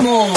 も。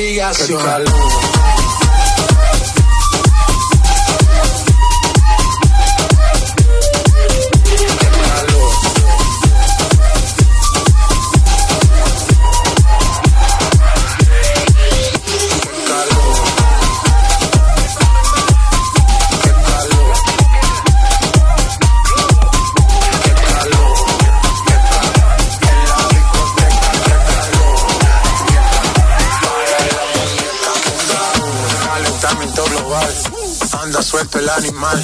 Obligación. El animal.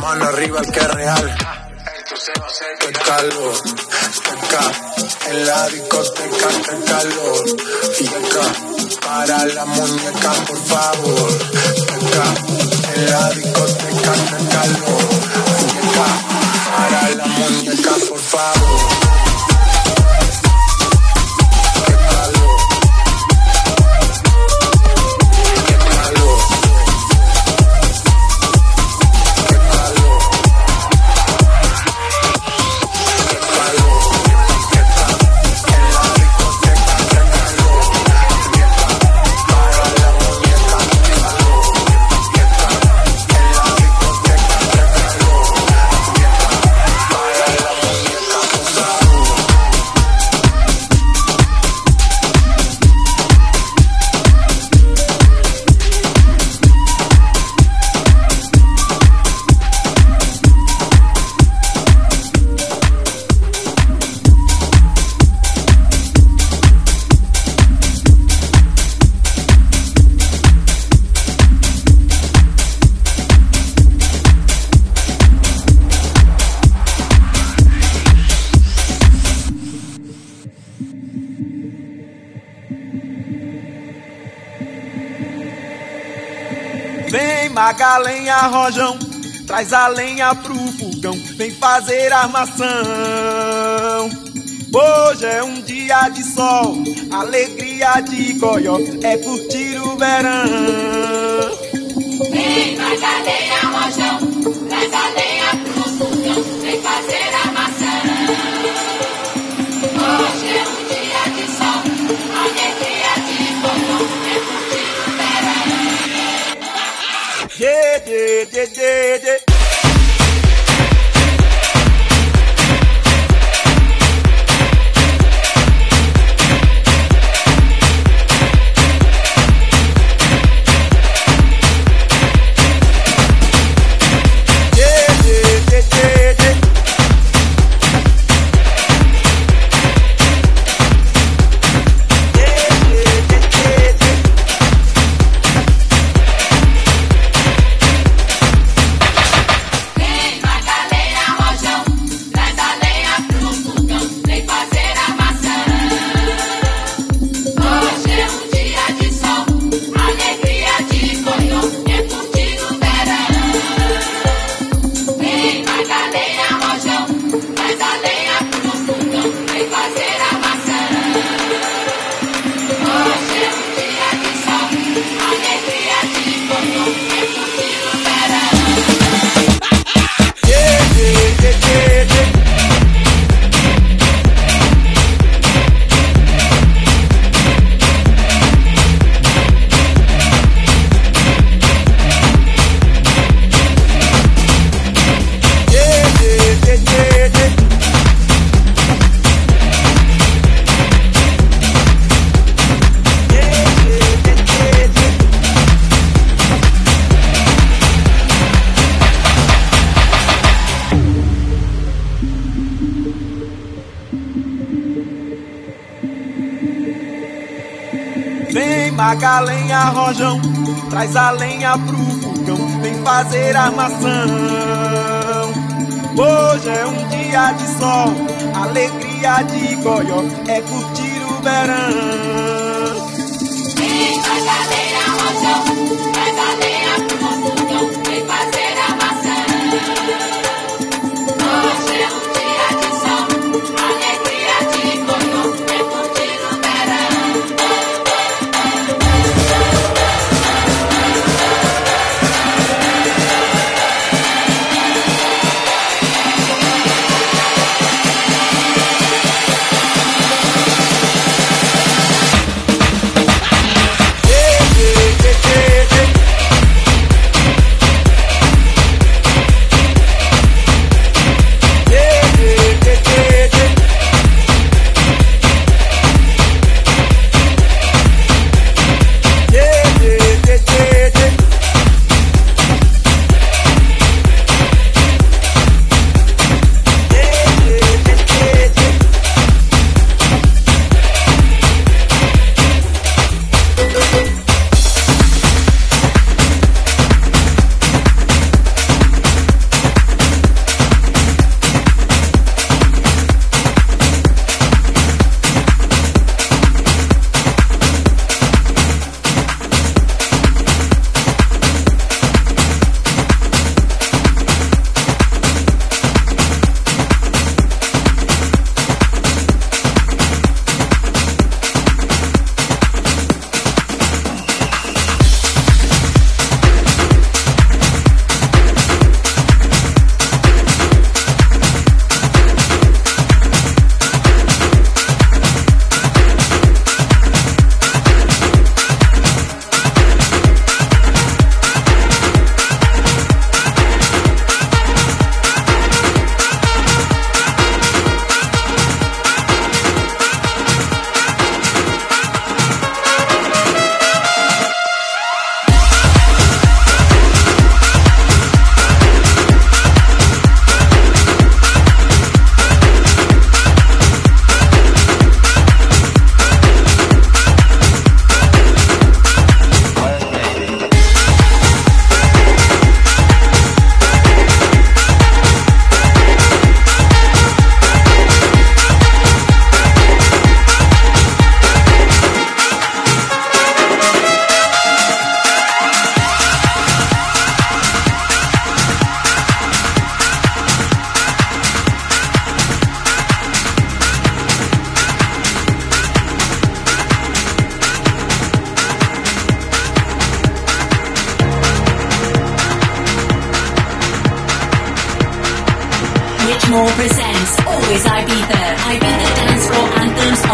Mano arriba el que es real. Que calor. Acá en la discoteca que calor. Y acá para la muñeca por favor. Acá en la discoteca que calor. Y acá para la muñeca por favor. Taca a lenha, rojão, traz a lenha pro fogão, vem fazer armação. Hoje é um dia de sol, alegria de goió, é curtir o verão. Vem, traz a lenha, rojão, traz a lenha Yeah, yeah, yeah, yeah, Vem Magalenha Rojão, traz a lenha pro fogão, vem fazer armação. Hoje é um dia de sol, alegria de goió, é curtir o verão.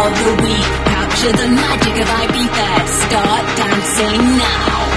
Of the week. Capture the magic of Ibiza. Start dancing now.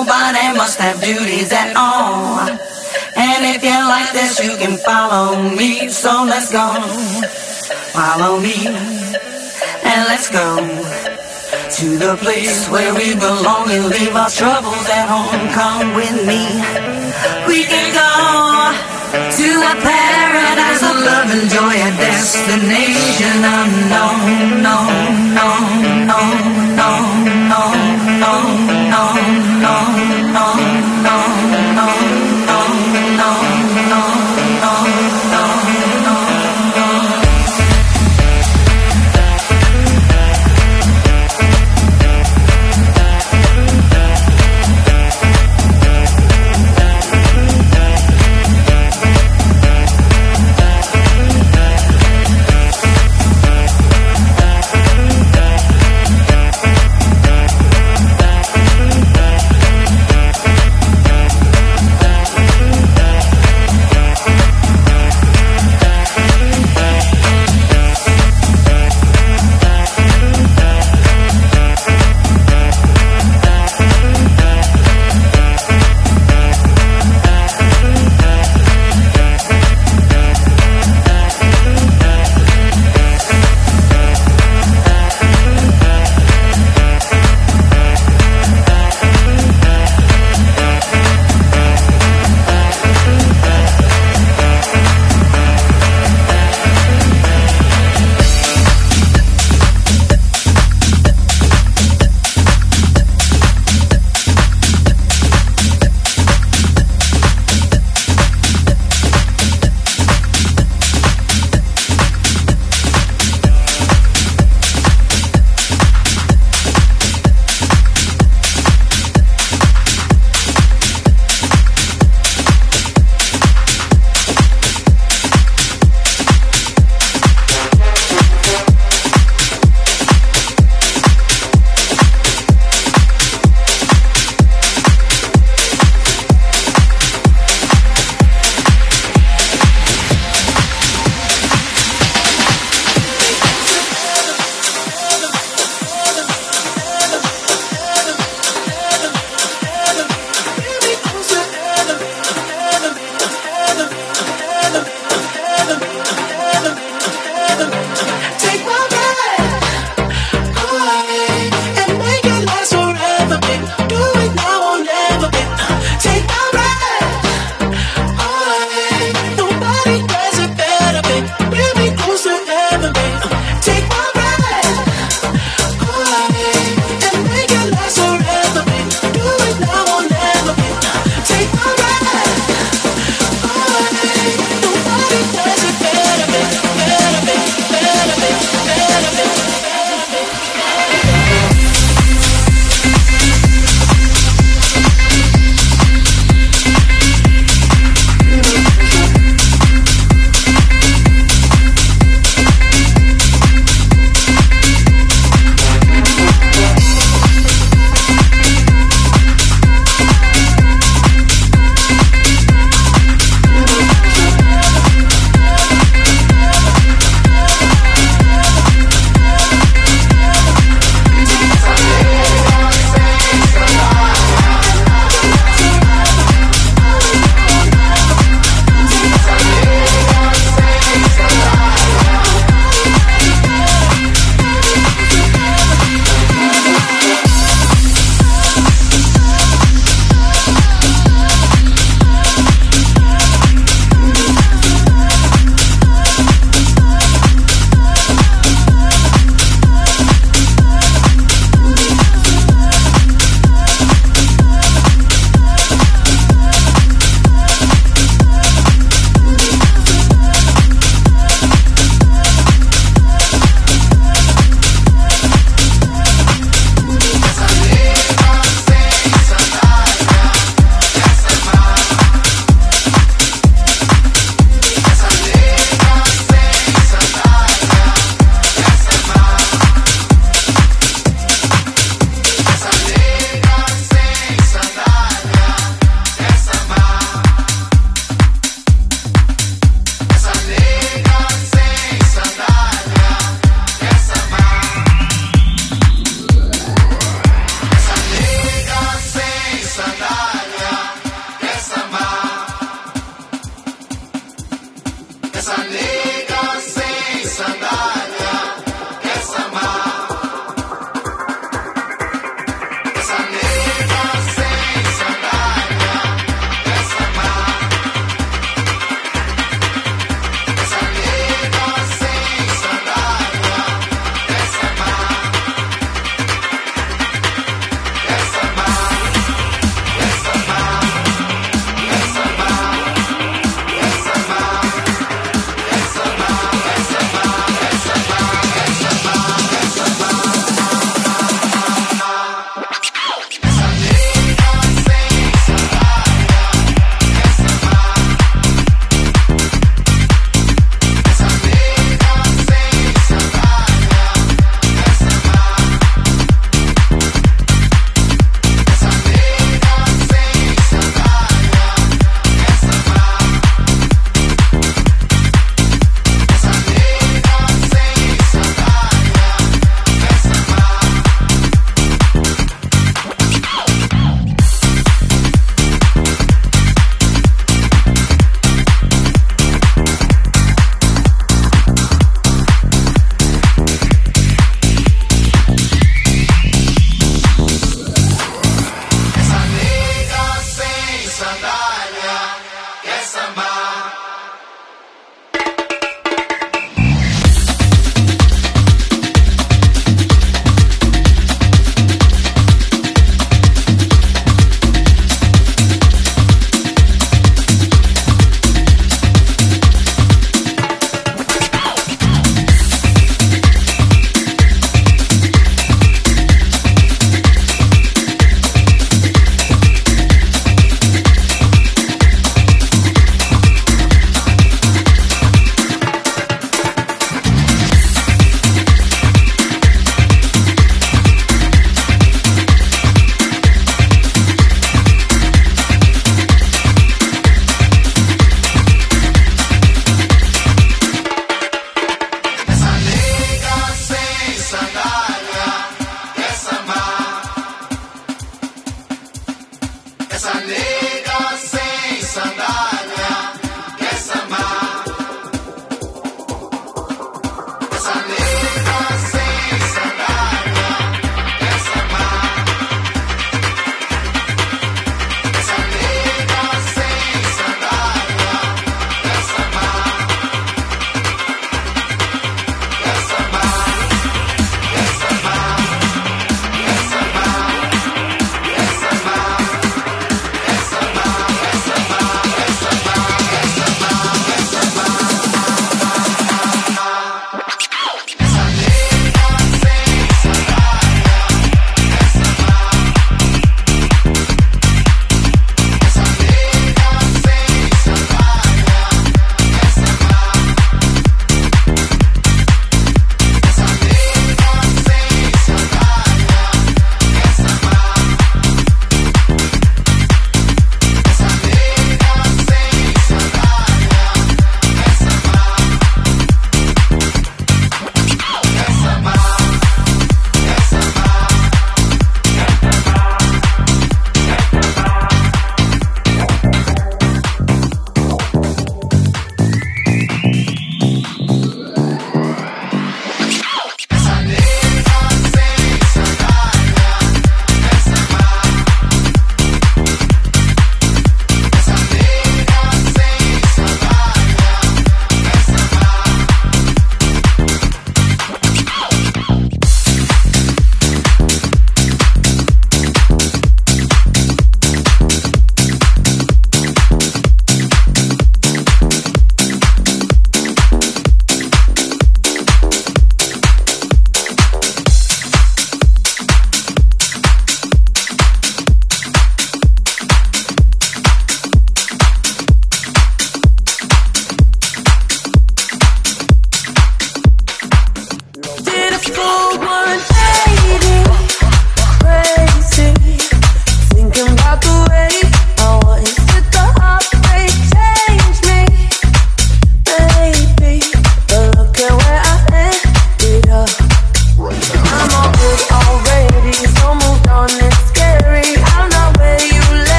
nobody must have duties at all. And if you like this, you can follow me. So let's go. Follow me. And let's go to the place where we belong and leave our troubles at home. Come with me. We can go to a paradise of love and joy, a destination unknown, no, no, no, no, no, no.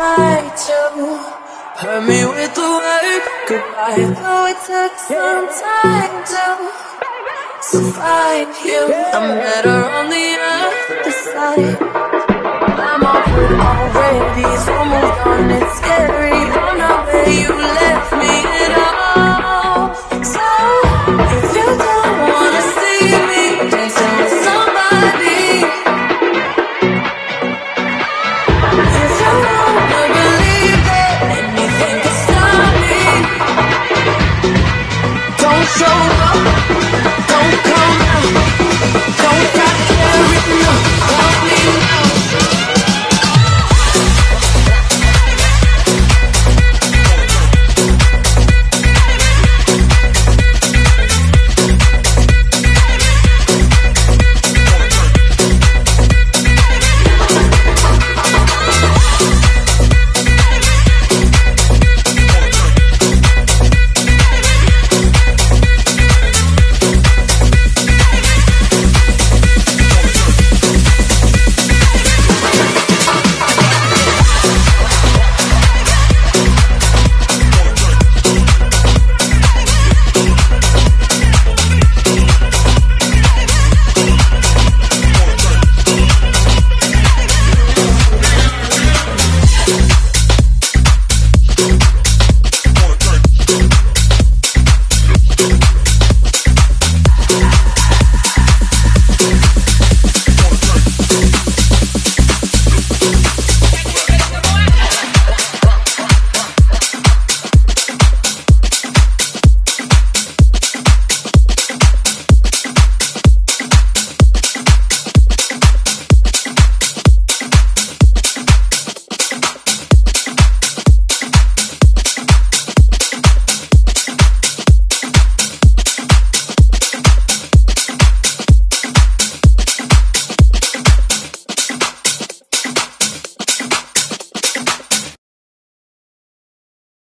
try to hurt me with the word goodbye Though it took some time to survive you. I'm better on the other side. I'm already so moved on, it's scary. I'm not where you